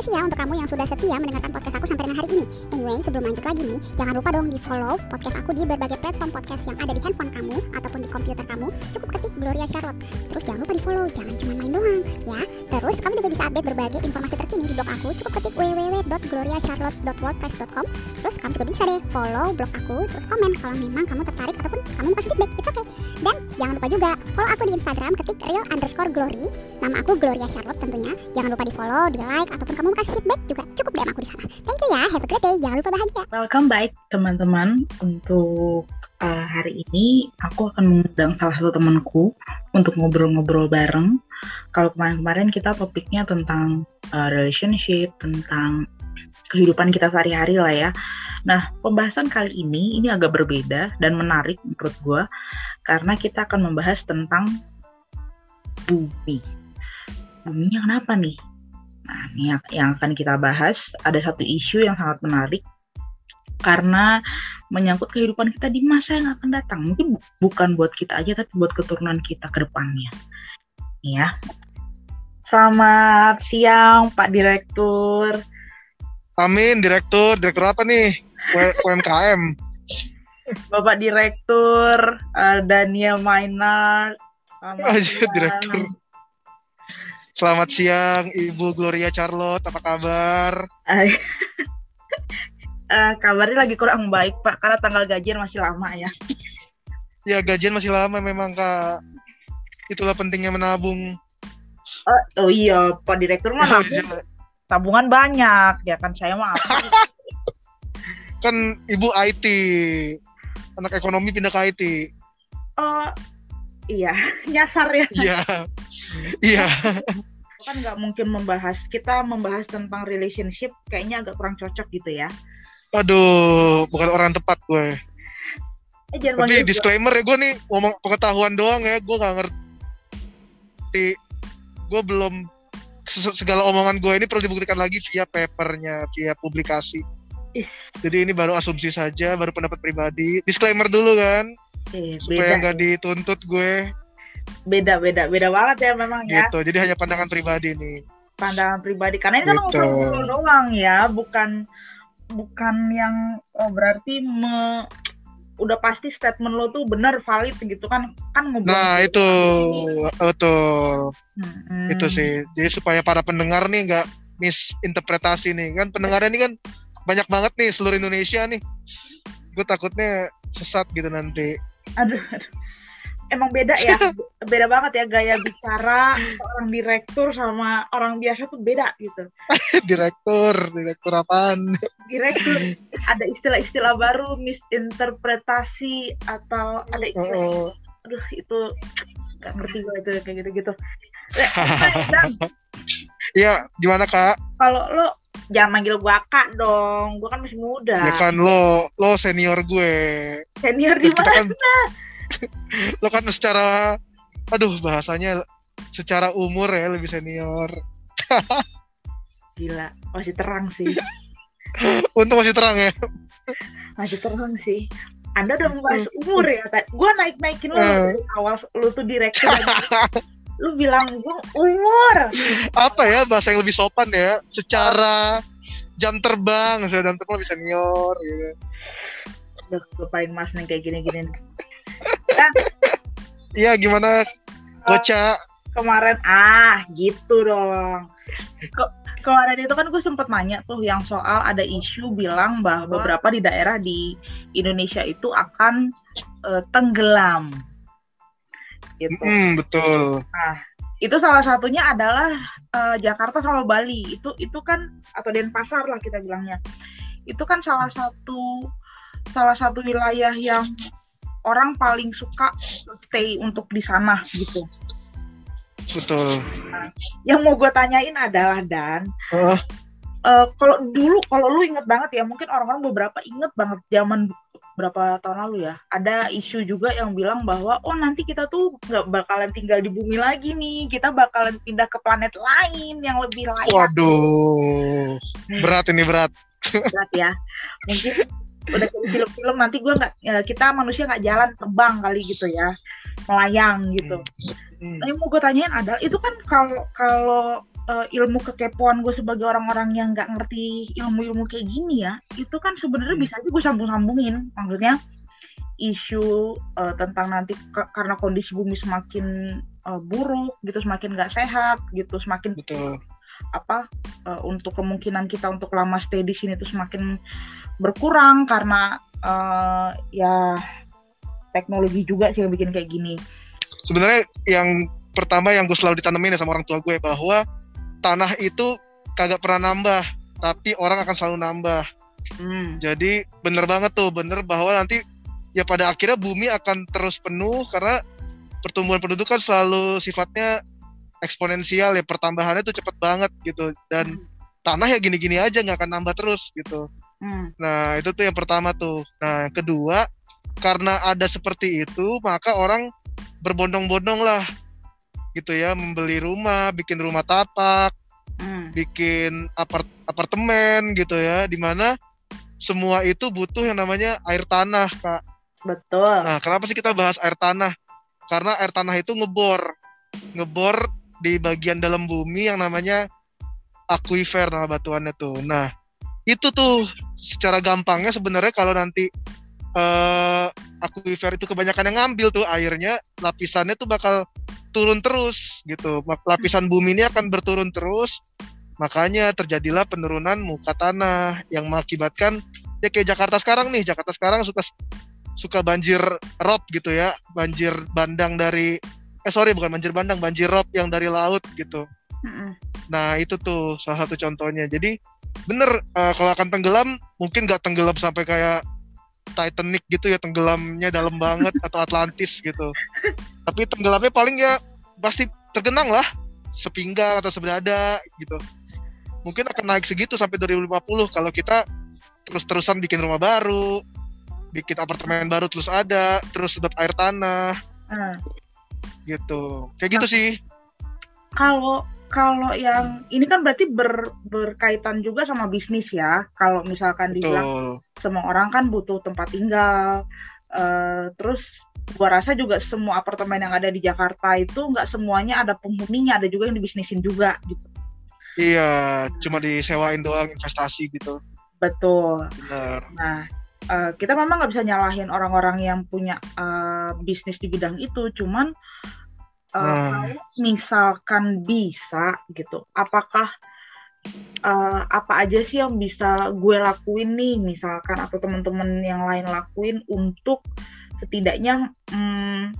kasih ya untuk kamu yang sudah setia mendengarkan podcast aku sampai dengan hari ini. Anyway, sebelum lanjut lagi nih, jangan lupa dong di follow podcast aku di berbagai platform podcast yang ada di handphone kamu ataupun di komputer kamu. Cukup ketik Gloria Charlotte. Terus jangan lupa di follow, jangan cuma main doang ya. Terus kamu juga bisa update berbagai informasi terkini di blog aku. Cukup ketik www.gloriacharlotte.wordpress.com. Terus kamu juga bisa deh follow blog aku, terus komen kalau memang kamu tertarik ataupun kamu mau kasih feedback. It's okay. Dan jangan lupa juga follow aku di Instagram ketik real underscore glory. Nama aku Gloria Charlotte tentunya. Jangan lupa di follow, di like ataupun kamu kasih feedback juga cukup DM aku di sana. Thank you ya. Have a great day. Jangan lupa bahagia. Welcome back teman-teman untuk uh, hari ini aku akan mengundang salah satu temanku untuk ngobrol-ngobrol bareng. Kalau kemarin-kemarin kita topiknya tentang uh, relationship, tentang kehidupan kita sehari-hari lah ya. Nah, pembahasan kali ini ini agak berbeda dan menarik menurut gue karena kita akan membahas tentang bumi. Buminya kenapa nih? Nah, ini yang akan kita bahas ada satu isu yang sangat menarik karena menyangkut kehidupan kita di masa yang akan datang. Mungkin bukan buat kita aja, tapi buat keturunan kita ke depannya. Ya. Selamat siang, Pak Direktur. Amin, Direktur. Direktur apa nih? UMKM. Bapak Direktur uh, Daniel Mainar. Aja, Direktur. Selamat siang, Ibu Gloria Charlotte. Apa kabar? uh, kabarnya lagi kurang baik, Pak, karena tanggal gajian masih lama ya. ya, gajian masih lama memang, Kak. Itulah pentingnya menabung. Uh, oh iya, Pak Direktur oh, iya. tabungan banyak, ya kan saya mah kan Ibu IT. Anak ekonomi pindah ke IT. Oh, iya, nyasar ya. Iya. Iya kan nggak mungkin membahas kita membahas tentang relationship kayaknya agak kurang cocok gitu ya aduh bukan orang tepat gue eh, tapi disclaimer ya gue nih ngomong pengetahuan doang ya gue nggak ngerti gue belum segala omongan gue ini perlu dibuktikan lagi via papernya via publikasi. Jadi ini baru asumsi saja baru pendapat pribadi. Disclaimer dulu kan eh, supaya nggak dituntut gue. Beda beda beda banget ya memang ya. Gitu jadi hanya pandangan pribadi nih. Pandangan pribadi karena ini kan gitu. kan ngobrol doang ya bukan bukan yang oh, berarti me, udah pasti statement lo tuh benar valid gitu kan kan ngobrol nah itu betul. Hmm. itu sih jadi supaya para pendengar nih nggak misinterpretasi nih. Kan pendengarnya ini kan banyak banget nih seluruh Indonesia nih. Gue takutnya sesat gitu nanti. Aduh, aduh. Emang beda ya. Beda banget ya gaya bicara seorang direktur sama orang biasa tuh beda gitu. Direktur direktur apaan? Direktur ada istilah-istilah baru misinterpretasi atau ada istilah uh, aduh itu gak ngerti gue itu kayak gitu-gitu. Iya, gimana kak? Kalau lo jangan manggil gua kak dong, gua kan masih muda. Ya kan lo, lo senior gue. Senior di mana? Kan, lo kan secara aduh bahasanya secara umur ya lebih senior gila masih terang sih untung masih terang ya masih terang sih anda udah membahas umur ya gue naik naikin lo uh. awal lo tuh direktur lu bilang gue umur apa ya bahasa yang lebih sopan ya secara jam terbang saya jam terbang lebih senior gitu udah lupain mas nih kayak gini-gini Iya gimana Koca? kemarin ah gitu dong. Ke kemarin itu kan gue sempet nanya tuh yang soal ada isu bilang bahwa beberapa di daerah di Indonesia itu akan uh, tenggelam. Gitu. Mm, betul. Nah, itu salah satunya adalah uh, Jakarta sama Bali. Itu itu kan atau Denpasar lah kita bilangnya. Itu kan salah satu salah satu wilayah yang orang paling suka stay untuk di sana gitu. Betul. Nah, yang mau gue tanyain adalah dan uh. uh, kalau dulu kalau lu inget banget ya mungkin orang-orang beberapa inget banget zaman berapa tahun lalu ya ada isu juga yang bilang bahwa oh nanti kita tuh nggak bakalan tinggal di bumi lagi nih kita bakalan pindah ke planet lain yang lebih layak waduh hmm. berat ini berat berat ya mungkin udah kayak film-film nanti gue nggak ya, kita manusia nggak jalan terbang kali gitu ya melayang gitu. Hmm. Yang mau gue tanyain adalah itu kan kalau kalau uh, ilmu kekepoan gue sebagai orang-orang yang nggak ngerti ilmu-ilmu kayak gini ya itu kan sebenarnya hmm. bisa aja gue sambung-sambungin maksudnya isu uh, tentang nanti karena kondisi bumi semakin uh, buruk gitu semakin nggak sehat gitu semakin Betul. apa uh, untuk kemungkinan kita untuk lama stay di sini tuh semakin berkurang karena uh, ya teknologi juga sih yang bikin kayak gini sebenarnya yang pertama yang gue selalu ditanemin ya sama orang tua gue bahwa tanah itu kagak pernah nambah tapi orang akan selalu nambah hmm. jadi bener banget tuh bener bahwa nanti ya pada akhirnya bumi akan terus penuh karena pertumbuhan penduduk kan selalu sifatnya eksponensial ya pertambahannya tuh cepet banget gitu dan hmm. tanah ya gini-gini aja nggak akan nambah terus gitu hmm. nah itu tuh yang pertama tuh nah yang kedua karena ada seperti itu maka orang berbondong-bondong lah gitu ya membeli rumah bikin rumah tapak hmm. bikin apart apartemen gitu ya di mana semua itu butuh yang namanya air tanah kak. Betul. Nah kenapa sih kita bahas air tanah? Karena air tanah itu ngebor. Ngebor di bagian dalam bumi yang namanya aquifer nama batuannya tuh. Nah itu tuh secara gampangnya sebenarnya kalau nanti uh, aquifer itu kebanyakan yang ngambil tuh. Airnya lapisannya tuh bakal turun terus gitu. Lapisan bumi ini akan berturun terus. Makanya terjadilah penurunan muka tanah yang mengakibatkan ya kayak Jakarta sekarang nih. Jakarta sekarang suka suka banjir rob gitu ya. Banjir bandang dari eh sorry bukan banjir bandang banjir rob yang dari laut gitu. Mm-hmm. nah itu tuh salah satu contohnya. Jadi bener uh, kalau akan tenggelam mungkin nggak tenggelam sampai kayak Titanic gitu ya tenggelamnya dalam banget atau Atlantis gitu. Tapi tenggelamnya paling ya pasti tergenang lah sepinggang atau sebedada gitu. Mungkin akan naik segitu sampai 2050 kalau kita terus-terusan bikin rumah baru, bikin apartemen baru terus ada, terus sedot air tanah. Hmm. Gitu. Kayak gitu nah, sih. Kalau kalau yang ini kan berarti ber, berkaitan juga sama bisnis ya. Kalau misalkan Betul. dibilang semua orang kan butuh tempat tinggal, uh, terus gua rasa juga semua apartemen yang ada di Jakarta itu nggak semuanya ada penghuninya, ada juga yang dibisnisin juga gitu. Iya, cuma disewain doang investasi gitu. Betul. Benar. Nah, uh, kita memang nggak bisa nyalahin orang-orang yang punya uh, bisnis di bidang itu, cuman uh, misalkan bisa gitu apakah uh, apa aja sih yang bisa gue lakuin nih misalkan atau teman-teman yang lain lakuin untuk setidaknya um,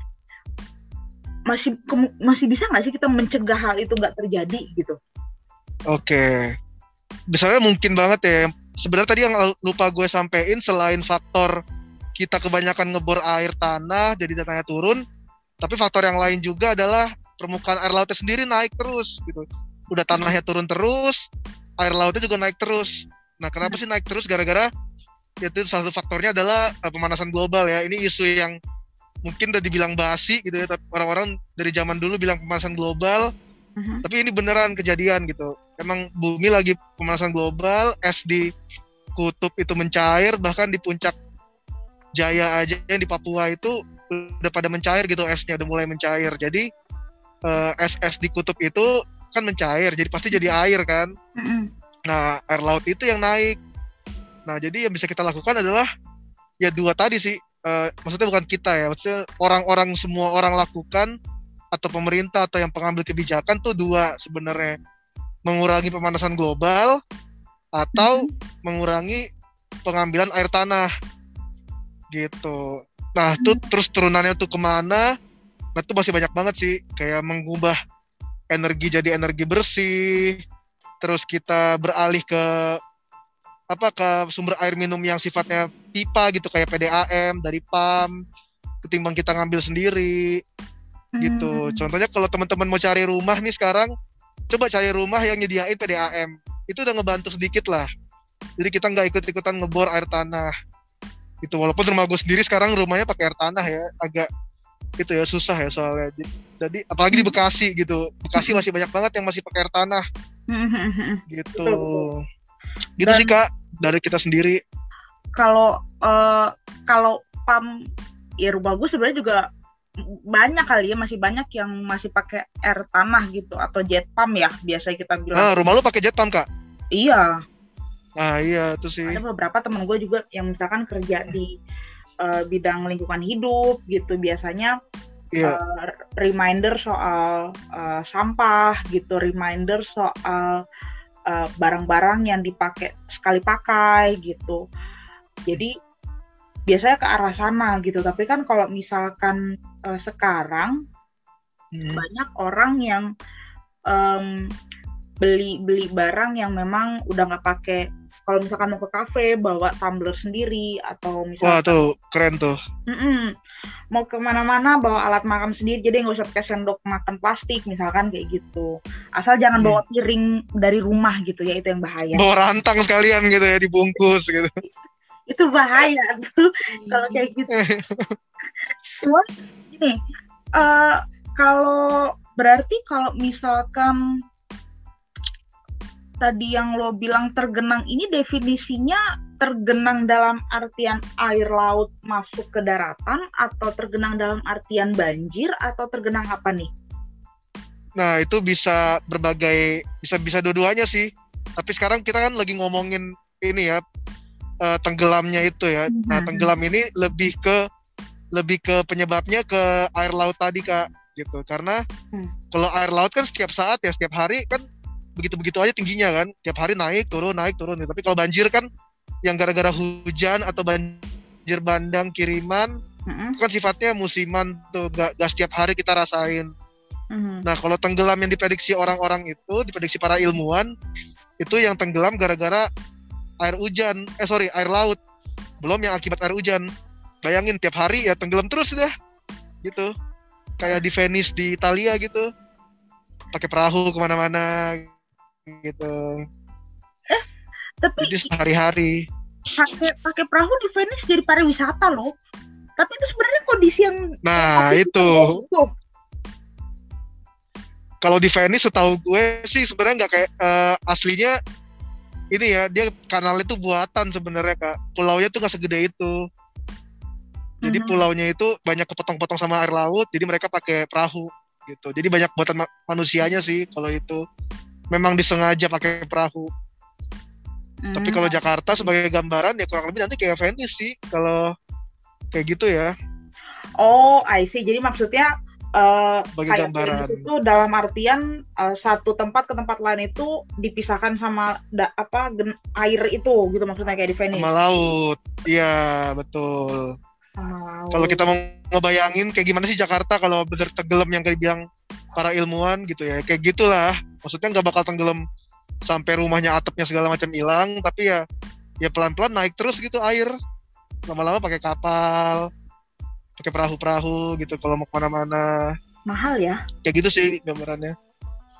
masih masih bisa nggak sih kita mencegah hal itu nggak terjadi gitu? Oke, okay. misalnya mungkin banget ya. Sebenarnya tadi yang lupa gue sampein selain faktor kita kebanyakan ngebor air tanah jadi datanya turun, tapi faktor yang lain juga adalah permukaan air lautnya sendiri naik terus gitu. Udah tanahnya turun terus, air lautnya juga naik terus. Nah, kenapa sih naik terus? Gara-gara itu salah satu faktornya adalah uh, pemanasan global ya. Ini isu yang mungkin udah dibilang basi gitu ya, tapi orang-orang dari zaman dulu bilang pemanasan global, uh-huh. tapi ini beneran kejadian gitu. Emang bumi lagi pemanasan global, es di kutub itu mencair, bahkan di puncak Jaya aja yang di Papua itu udah pada mencair gitu esnya udah mulai mencair. Jadi uh, es es di kutub itu kan mencair jadi pasti jadi air kan? Nah air laut itu yang naik. Nah jadi yang bisa kita lakukan adalah ya dua tadi sih uh, maksudnya bukan kita ya maksudnya orang-orang semua orang lakukan atau pemerintah atau yang pengambil kebijakan tuh dua sebenarnya. Mengurangi pemanasan global atau mengurangi pengambilan air tanah. Gitu Nah, tuh terus turunannya tuh ke mana? Nah, itu masih banyak banget sih. Kayak mengubah energi jadi energi bersih. Terus kita beralih ke apa ke sumber air minum yang sifatnya pipa gitu kayak PDAM dari PAM ketimbang kita ngambil sendiri gitu. Hmm. Contohnya kalau teman-teman mau cari rumah nih sekarang coba cari rumah yang nyediain PDAM. Itu udah ngebantu sedikit lah. Jadi kita nggak ikut-ikutan ngebor air tanah itu walaupun rumah gue sendiri sekarang rumahnya pakai air tanah ya agak itu ya susah ya soalnya jadi apalagi di Bekasi gitu Bekasi masih banyak banget yang masih pakai air tanah gitu gitu Dan, sih kak dari kita sendiri kalau uh, kalau pam ya rumah gue sebenarnya juga banyak kali ya masih banyak yang masih pakai air tanah gitu atau jet pump ya biasa kita bilang. Ah, rumah lu pakai jet pump kak? Iya. Ah iya itu sih. Ada beberapa teman gue juga yang misalkan kerja di uh, bidang lingkungan hidup gitu biasanya yeah. Iya. uh, reminder soal uh, sampah gitu, reminder soal uh, barang-barang yang dipakai sekali pakai gitu. Jadi biasanya ke arah sana gitu. Tapi kan kalau misalkan uh, sekarang hmm. banyak orang yang um, beli beli barang yang memang udah nggak pakai kalau misalkan mau ke kafe bawa tumbler sendiri atau misalnya wah tuh keren tuh. Mm-mm, mau ke mana-mana bawa alat makan sendiri. Jadi nggak usah pakai sendok makan plastik misalkan kayak gitu. Asal jangan hmm. bawa piring dari rumah gitu ya itu yang bahaya. Bawa rantang sekalian gitu ya dibungkus gitu. Itu bahaya tuh kalau kayak gitu. Cuman ini uh, kalau berarti kalau misalkan tadi yang lo bilang tergenang ini definisinya tergenang dalam artian air laut masuk ke daratan atau tergenang dalam artian banjir atau tergenang apa nih? Nah itu bisa berbagai bisa bisa dua-duanya sih. Tapi sekarang kita kan lagi ngomongin ini ya uh, tenggelamnya itu ya. Mm-hmm. Nah tenggelam ini lebih ke lebih ke penyebabnya ke air laut tadi kak gitu. Karena hmm. kalau air laut kan setiap saat ya setiap hari kan begitu-begitu aja tingginya kan. Tiap hari naik turun naik turun tapi kalau banjir kan yang gara-gara hujan atau banjir bandang kiriman mm-hmm. kan sifatnya musiman tuh. Gak, gak setiap hari kita rasain. Mm-hmm. nah kalau tenggelam yang diprediksi orang-orang itu diprediksi para ilmuwan itu yang tenggelam gara-gara air hujan. Eh sorry air laut. Belum yang akibat air hujan. Bayangin tiap hari ya tenggelam terus dah. Gitu. Kayak di Venice di Italia gitu. Pakai perahu ke mana-mana gitu. Eh tapi jadi sehari-hari. pakai pakai perahu di Venice jadi pariwisata loh. Tapi itu sebenarnya kondisi yang nah itu. kalau di Venice setahu gue sih sebenarnya nggak kayak uh, aslinya ini ya dia kanal itu buatan sebenarnya kak. Pulaunya tuh nggak segede itu. Jadi mm -hmm. pulaunya itu banyak kepotong-potong sama air laut jadi mereka pakai perahu gitu. Jadi banyak buatan ma manusianya sih kalau itu memang disengaja pakai perahu. Hmm. Tapi kalau Jakarta sebagai gambaran ya kurang lebih nanti kayak Venice sih kalau kayak gitu ya. Oh, I see. Jadi maksudnya uh, kayak gambaran itu dalam artian uh, satu tempat ke tempat lain itu dipisahkan sama da, apa gen, air itu gitu maksudnya kayak di Venice. Sama laut. Iya, betul. Kalau kita mau ngebayangin kayak gimana sih Jakarta kalau bener tenggelam yang kayak bilang para ilmuwan gitu ya. Kayak gitulah. Maksudnya nggak bakal tenggelam sampai rumahnya atapnya segala macam hilang tapi ya ya pelan-pelan naik terus gitu air. Lama-lama pakai kapal pakai perahu-perahu gitu kalau mau ke mana-mana. Mahal ya? Kayak gitu sih gambarannya.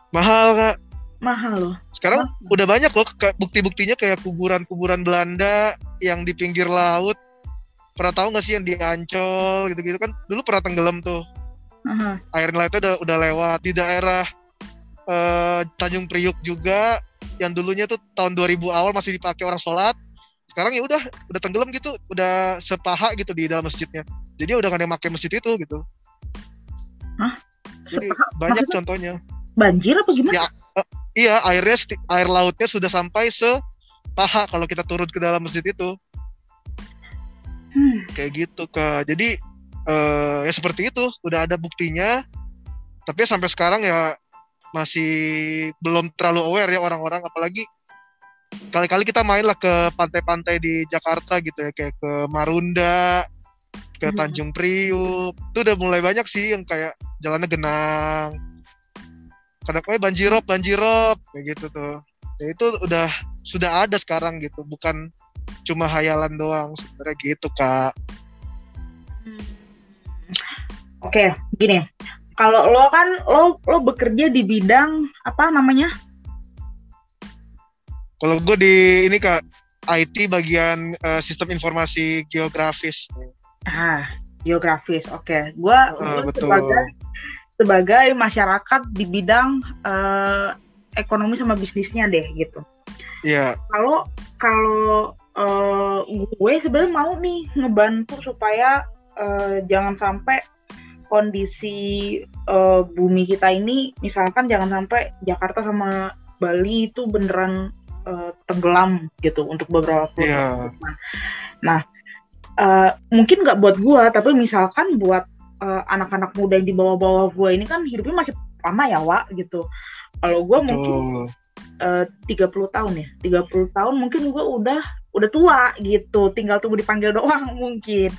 Mahal kak. Mahal loh. Sekarang mahal. udah banyak loh bukti-buktinya kayak kuburan-kuburan Belanda yang di pinggir laut. Pernah tahu nggak sih yang di Ancol gitu-gitu? Kan dulu pernah tenggelam tuh uh-huh. air lautnya udah udah lewat. Di daerah uh, Tanjung Priuk juga yang dulunya tuh tahun 2000 awal masih dipakai orang sholat. Sekarang ya udah udah tenggelam gitu. Udah sepaha gitu di dalam masjidnya. Jadi udah gak ada yang pakai masjid itu gitu. Hah? jadi banyak Maksudnya contohnya. banjir apa gimana? Ya, uh, iya airnya air lautnya sudah sampai sepaha kalau kita turun ke dalam masjid itu. Hmm. kayak gitu kak. Jadi uh, ya seperti itu udah ada buktinya. Tapi sampai sekarang ya masih belum terlalu aware ya orang-orang. Apalagi kali-kali kita main lah ke pantai-pantai di Jakarta gitu ya. Kayak ke Marunda ke hmm. Tanjung Priuk. Itu udah mulai banyak sih yang kayak jalannya genang. Kadang kadang banjirop banjirop kayak gitu tuh. Ya itu udah sudah ada sekarang gitu. Bukan cuma hayalan doang sebenarnya gitu kak. Oke, gini. Kalau lo kan lo lo bekerja di bidang apa namanya? Kalau gue di ini kak IT bagian uh, sistem informasi geografis. Ah, geografis. Oke, gue uh, sebagai sebagai masyarakat di bidang uh, ekonomi sama bisnisnya deh gitu. Iya. Yeah. Kalau kalau uh, gue sebenarnya mau nih ngebantu supaya uh, jangan sampai kondisi uh, bumi kita ini misalkan jangan sampai Jakarta sama Bali itu beneran uh, tenggelam gitu untuk beberapa waktu. Yeah. Nah, uh, mungkin nggak buat gua, tapi misalkan buat anak-anak uh, muda yang di bawah-bawah gua ini kan hidupnya masih lama ya, Wak, gitu. Kalau gua Betul. mungkin uh, 30 tahun ya, 30 tahun mungkin gua udah udah tua gitu, tinggal tunggu dipanggil doang mungkin.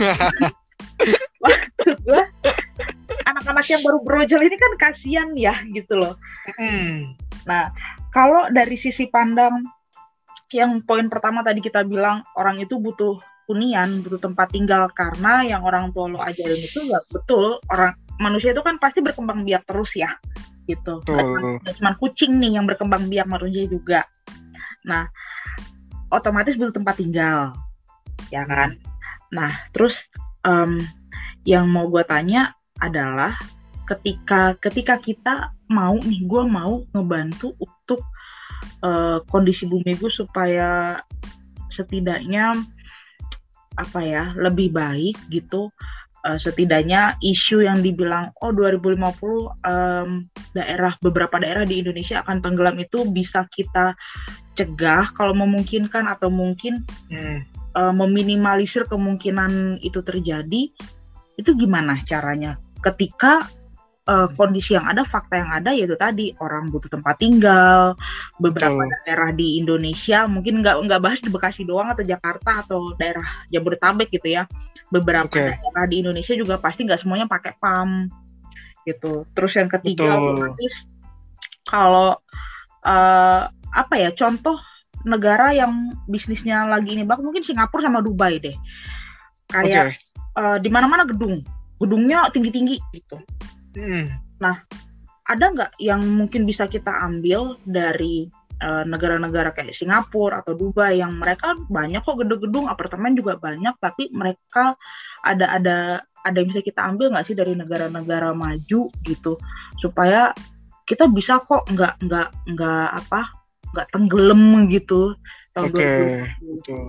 Maksud gua anak-anak yang baru brojol ini kan kasihan ya gitu loh. Mm. Nah, kalau dari sisi pandang yang poin pertama tadi kita bilang orang itu butuh hunian, butuh tempat tinggal karena yang orang tua lo ajarin itu nggak betul. Orang manusia itu kan pasti berkembang biak terus ya, gitu. Cuma kucing nih yang berkembang biak manusia juga. Nah, otomatis butuh tempat tinggal, ya kan? Nah, terus um, yang mau gue tanya adalah ketika ketika kita mau nih gue mau ngebantu untuk uh, kondisi bumi gue supaya setidaknya apa ya lebih baik gitu uh, setidaknya isu yang dibilang oh 2050 um, daerah beberapa daerah di Indonesia akan tenggelam itu bisa kita cegah kalau memungkinkan atau mungkin hmm. uh, meminimalisir kemungkinan itu terjadi itu gimana caranya ketika uh, kondisi yang ada, fakta yang ada yaitu tadi orang butuh tempat tinggal, beberapa oh. daerah di Indonesia mungkin nggak nggak bahas di Bekasi doang atau Jakarta atau daerah Jabodetabek gitu ya, beberapa okay. daerah di Indonesia juga pasti nggak semuanya pakai PAM gitu. Terus yang ketiga otomatis kalau uh, apa ya contoh negara yang bisnisnya lagi ini bak mungkin Singapura sama Dubai deh kayak okay. uh, eh, di mana-mana gedung gedungnya tinggi-tinggi gitu Hmm. Nah, ada nggak yang mungkin bisa kita ambil dari eh, negara-negara uh, kayak Singapura atau Dubai yang mereka banyak kok gedung-gedung apartemen juga banyak, tapi mereka ada ada ada yang bisa kita ambil nggak sih dari negara-negara maju gitu supaya kita bisa kok nggak nggak nggak apa nggak tenggelam gitu Oke, okay.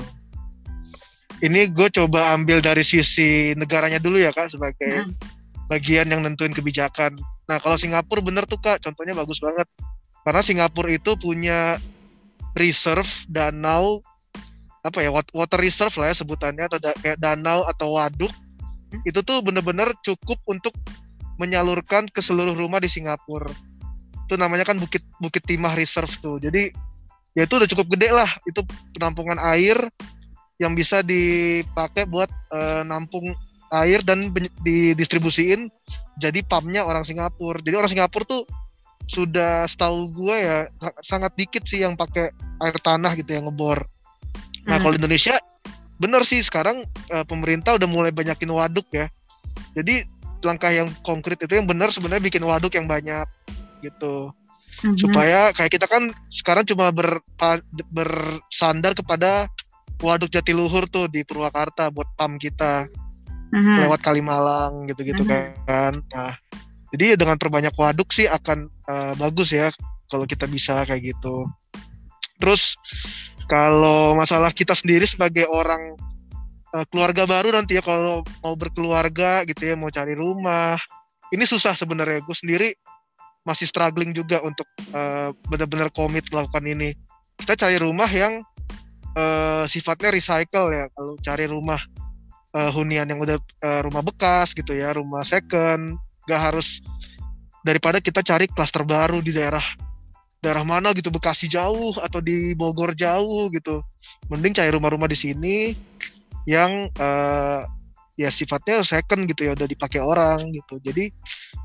Ini gue coba ambil dari sisi negaranya dulu ya kak sebagai hmm bagian yang nentuin kebijakan. Nah kalau Singapura bener tuh kak, contohnya bagus banget. Karena Singapura itu punya reserve danau apa ya water reserve lah ya sebutannya atau kayak danau atau waduk itu tuh bener-bener cukup untuk menyalurkan ke seluruh rumah di Singapura. Itu namanya kan Bukit Bukit Timah Reserve tuh. Jadi ya itu udah cukup gede lah itu penampungan air yang bisa dipakai buat uh, nampung air dan didistribusiin jadi pumpnya orang Singapura. Jadi orang Singapura tuh sudah setahu gue ya sangat dikit sih yang pakai air tanah gitu yang ngebor. Nah hmm. kalau Indonesia bener sih sekarang uh, pemerintah udah mulai banyakin waduk ya. Jadi langkah yang konkret itu yang benar sebenarnya bikin waduk yang banyak gitu. hmm Supaya kayak kita kan sekarang cuma ber, bersandar kepada waduk Jatiluhur tuh di Purwakarta buat pam kita hmm lewat Kalimalang gitu-gitu mm-hmm. kan. Nah, jadi dengan perbanyak waduk sih akan uh, bagus ya kalau kita bisa kayak gitu. Terus kalau masalah kita sendiri sebagai orang uh, keluarga baru nanti ya kalau mau berkeluarga gitu ya mau cari rumah ini susah sebenarnya gue sendiri masih struggling juga untuk uh, benar-benar komit melakukan ini. Kita cari rumah yang uh, sifatnya recycle ya kalau cari rumah uh, hunian yang udah uh, rumah bekas gitu ya, rumah second, gak harus daripada kita cari klaster baru di daerah daerah mana gitu Bekasi jauh atau di Bogor jauh gitu. Mending cari rumah-rumah di sini yang uh, ya sifatnya second gitu ya udah dipakai orang gitu. Jadi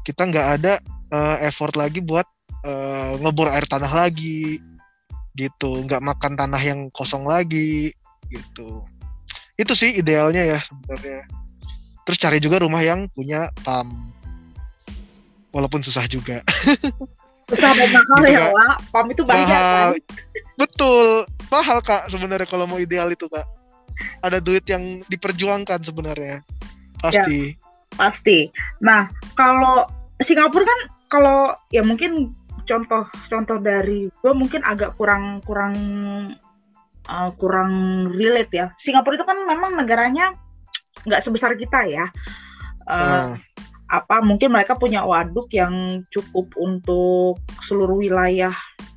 kita nggak ada uh, effort lagi buat uh, ngebor air tanah lagi gitu, nggak makan tanah yang kosong lagi gitu itu sih idealnya ya sebenarnya. Terus cari juga rumah yang punya pam walaupun susah juga. Susah dan mahal gitu, ya Wak. pam itu banyak mahal. kan? Betul. Mahal kak sebenarnya kalau mau ideal itu kak. Ada duit yang diperjuangkan sebenarnya. Pasti. Ya, pasti. Nah kalau Singapura kan kalau ya mungkin contoh contoh dari gue mungkin agak kurang kurang uh, kurang relate ya. Singapura itu kan memang negaranya nggak sebesar kita ya. Uh, uh. apa mungkin mereka punya waduk yang cukup untuk seluruh wilayah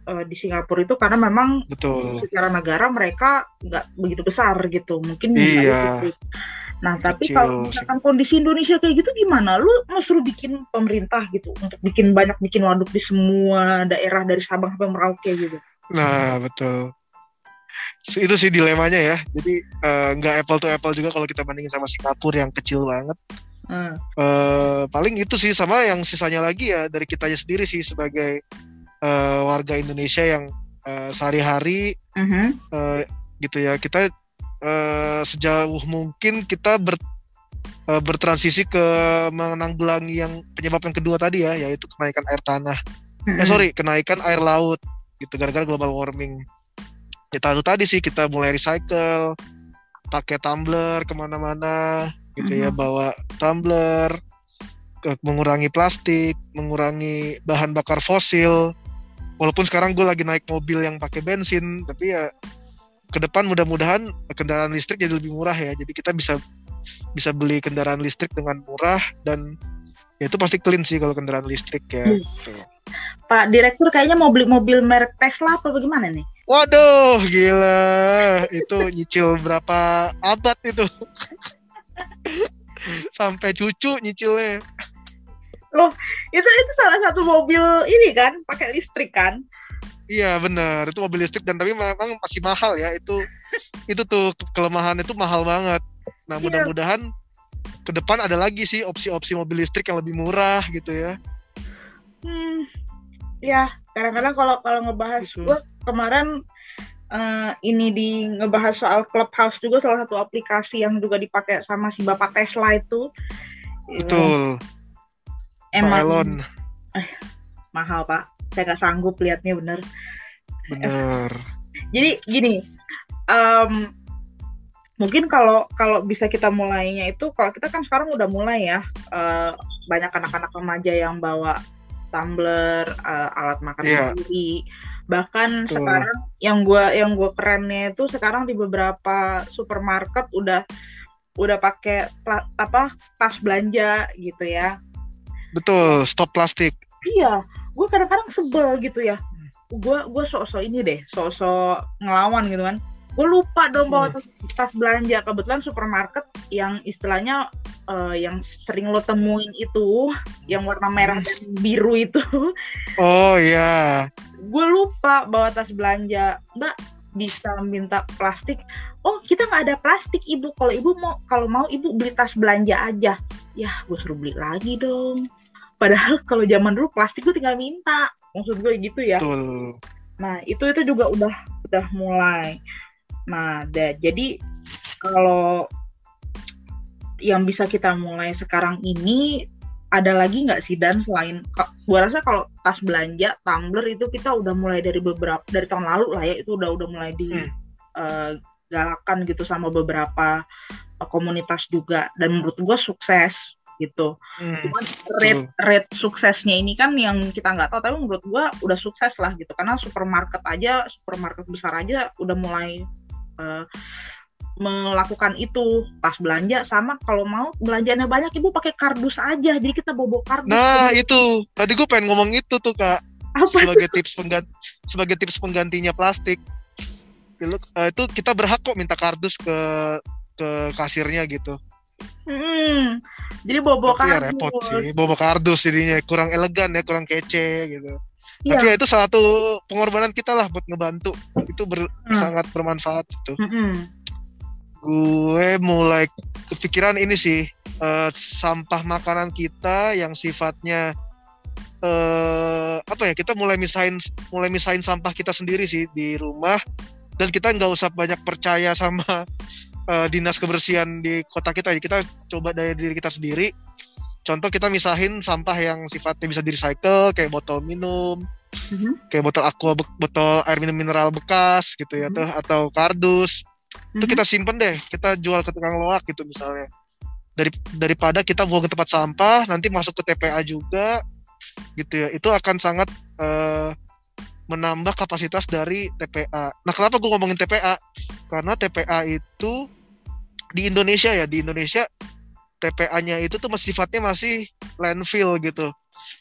uh, di Singapura itu karena memang Betul. secara negara mereka nggak begitu besar gitu mungkin iya. Nah tapi Kecil, kalau misalkan kondisi Indonesia kayak gitu gimana? Lu mau suruh bikin pemerintah gitu untuk bikin banyak bikin waduk di semua daerah dari Sabang sampai Merauke gitu? Nah betul itu sih dilemanya ya. Jadi uh, nggak apple to apple juga kalau kita bandingin sama Singapura yang kecil banget. Hmm. Uh, paling itu sih sama yang sisanya lagi ya dari kitanya sendiri sih sebagai uh, warga Indonesia yang uh, sehari-hari uh -huh. uh, gitu ya kita uh, sejauh mungkin kita ber, uh, bertransisi ke menanggulangi yang penyebab yang kedua tadi ya yaitu kenaikan air tanah. Uh -huh. Eh sorry kenaikan air laut gitu gara-gara global warming kita tuh tadi sih kita mulai recycle pakai tumbler ke mana-mana gitu ya mm-hmm. bawa tumbler ke, mengurangi plastik mengurangi bahan bakar fosil walaupun sekarang gue lagi naik mobil yang pakai bensin tapi ya ke depan mudah-mudahan kendaraan listrik jadi lebih murah ya jadi kita bisa bisa beli kendaraan listrik dengan murah dan ya itu pasti clean sih kalau kendaraan listrik ya yes. gitu. Pak Direktur kayaknya mau beli mobil merek Tesla apa bagaimana nih Waduh, gila. Itu nyicil berapa abad itu? Sampai cucu nyicilnya. Loh, itu itu salah satu mobil ini kan, pakai listrik kan? Iya benar, itu mobil listrik dan tapi memang masih mahal ya. Itu itu tuh kelemahan itu mahal banget. Nah, iya. mudah-mudahan ke depan ada lagi sih opsi-opsi mobil listrik yang lebih murah gitu ya. Hmm. Ya, kadang-kadang kalau kalau ngebahas gitu. gue kemarin uh, ini di ngebahas soal Clubhouse juga salah satu aplikasi yang juga dipakai sama si bapak Tesla itu. Betul. Emang Elon. Eh, mahal pak. Saya nggak sanggup liatnya bener. Bener. Jadi gini, um, mungkin kalau kalau bisa kita mulainya itu kalau kita kan sekarang udah mulai ya uh, banyak anak-anak remaja yang bawa tumbler, uh, alat makan yeah. sendiri bahkan Tuh. sekarang yang gue yang gue kerennya itu sekarang di beberapa supermarket udah udah pakai apa tas belanja gitu ya. Betul stop plastik. Iya gue kadang-kadang sebel gitu ya. Gue gue sok-sok ini deh sok-sok ngelawan gitu kan. Gue lupa dong bawa tas, tas belanja. Kebetulan supermarket yang istilahnya uh, yang sering lo temuin itu yang warna merah dan biru itu. Oh iya gue lupa bawa tas belanja. Mbak bisa minta plastik? Oh kita nggak ada plastik ibu. Kalau ibu mau kalau mau ibu beli tas belanja aja. Ya gue suruh beli lagi dong. Padahal kalau zaman dulu plastik gue tinggal minta. Maksud gue gitu ya. Betul. nah itu itu juga udah udah mulai. Nah, da, jadi kalau yang bisa kita mulai sekarang ini ada lagi nggak sih dan selain gua rasa kalau tas belanja tumbler itu kita udah mulai dari beberapa dari tahun lalu lah ya itu udah udah mulai di hmm. uh, galakan gitu sama beberapa uh, komunitas juga dan menurut gua sukses gitu. Hmm. Cuman rate rate suksesnya ini kan yang kita nggak tahu tapi menurut gua udah sukses lah gitu karena supermarket aja supermarket besar aja udah mulai uh, melakukan itu pas belanja sama kalau mau belanjanya banyak ibu pakai kardus aja jadi kita bobo kardus nah gitu. itu tadi gue pengen ngomong itu tuh kak Apa sebagai itu? tips pengganti sebagai tips penggantinya plastik uh, itu kita berhak kok minta kardus ke ke kasirnya gitu hmm, jadi bobo Tapi kardus ya repot sih bobo kardus jadinya kurang elegan ya kurang kece gitu Iya. Tapi ya itu salah satu pengorbanan kita lah buat ngebantu. Itu ber, hmm. sangat bermanfaat itu. Hmm. Gue mulai kepikiran ini sih uh, sampah makanan kita yang sifatnya uh, apa ya kita mulai misahin mulai misahin sampah kita sendiri sih di rumah dan kita nggak usah banyak percaya sama uh, dinas kebersihan di kota kita. Kita coba dari diri kita sendiri contoh kita misahin sampah yang sifatnya bisa di recycle kayak botol minum mm-hmm. kayak botol aqua botol air minum mineral bekas gitu ya mm-hmm. tuh atau kardus. Itu kita simpen deh kita jual ke tukang loak gitu misalnya dari daripada kita buang ke tempat sampah nanti masuk ke TPA juga gitu ya itu akan sangat uh, menambah kapasitas dari TPA. Nah kenapa gue ngomongin TPA? Karena TPA itu di Indonesia ya di Indonesia TPA-nya itu tuh masih sifatnya masih landfill gitu.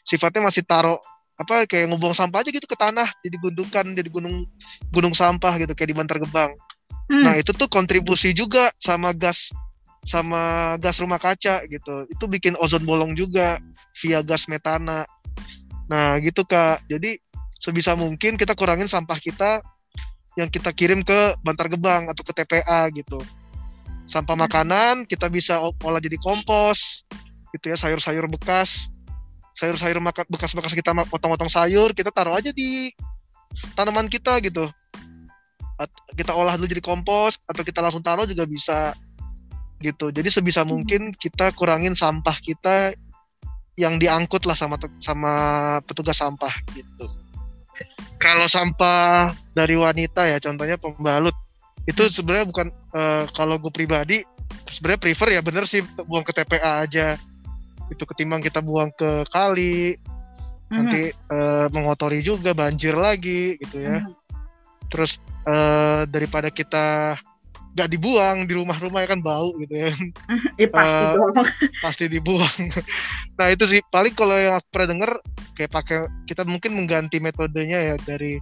Sifatnya masih taruh apa kayak ngebuang sampah aja gitu ke tanah jadi gundukan jadi gunung gunung sampah gitu kayak di Bantar Gebang. Hmm. Nah, itu tuh kontribusi juga sama gas sama gas rumah kaca gitu. Itu bikin ozon bolong juga via gas metana. Nah, gitu Kak. Jadi sebisa mungkin kita kurangin sampah kita yang kita kirim ke Bantar Gebang atau ke TPA gitu. Sampah hmm. makanan kita bisa olah jadi kompos gitu ya, sayur-sayur bekas. Sayur-sayur bekas-bekas kita potong-potong sayur, kita taruh aja di tanaman kita gitu. Kita olah dulu jadi kompos atau kita langsung taruh juga bisa gitu. Jadi sebisa mungkin kita kurangin sampah kita yang diangkut lah sama sama petugas sampah gitu. Kalau sampah dari wanita ya, contohnya pembalut itu sebenarnya bukan uh, kalau gue pribadi sebenarnya prefer ya bener sih buang ke TPA aja itu ketimbang kita buang ke kali hmm. nanti uh, mengotori juga banjir lagi gitu ya hmm. terus uh, daripada kita nggak dibuang di rumah-rumah ya kan bau gitu ya. ya pasti uh, dong. Pasti dibuang. nah itu sih paling kalau yang aku pernah denger kayak pakai kita mungkin mengganti metodenya ya dari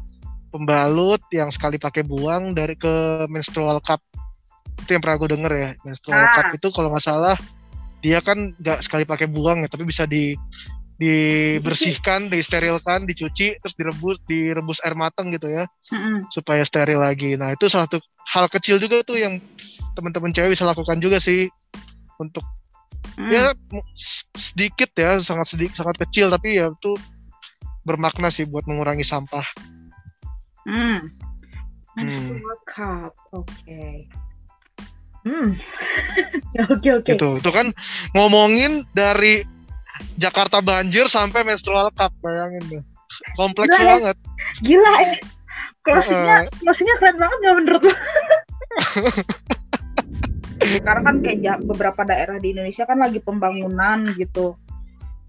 pembalut yang sekali pakai buang dari ke menstrual cup itu yang pernah gue denger ya menstrual ah. cup itu kalau nggak salah dia kan nggak sekali pakai buang ya tapi bisa di dibersihkan, disterilkan, dicuci, terus direbus, direbus air matang gitu ya, mm-hmm. supaya steril lagi. Nah itu salah satu hal kecil juga tuh yang teman-teman cewek bisa lakukan juga sih untuk mm. ya sedikit ya, sangat sedikit, sangat kecil tapi ya itu bermakna sih buat mengurangi sampah. Hmm. Hmm. Cup, oke. Okay. Hmm. Oke oke. Itu, itu kan ngomongin dari Jakarta banjir sampai menstrual cup bayangin deh kompleks Gila, ya. banget. Gila eh. Closingnya uh, closingnya keren banget gak menurut lo sekarang kan kayak beberapa daerah di Indonesia kan lagi pembangunan gitu.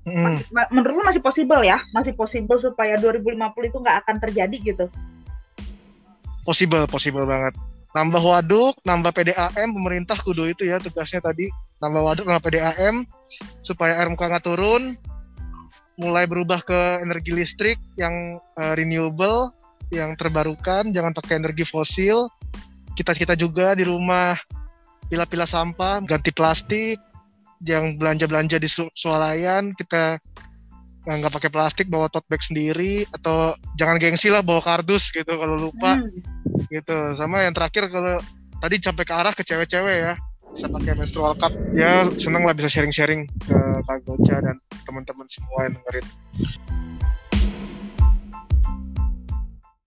Hmm. masih, menurut lo masih possible ya? Masih possible supaya 2050 itu nggak akan terjadi gitu? Possible possible banget nambah waduk nambah PDAM pemerintah kudu itu ya tugasnya tadi. Nambah waduk nambah PDAM supaya air muka nggak turun mulai berubah ke energi listrik yang uh, renewable yang terbarukan. Jangan pakai energi fosil. Kita kita juga di rumah pila-pila sampah ganti plastik. Yang belanja-belanja di swalayan kita nggak pakai plastik bawa tote bag sendiri atau jangan gengsi lah bawa kardus gitu kalau lupa. Hmm. gitu. Sama yang terakhir kalau tadi sampai ke arah ke cewek-cewek ya. Bisa pakai menstrual cup. Ya seneng lah bisa sharing-sharing ke Kak Goca dan teman-teman semua yang dengerin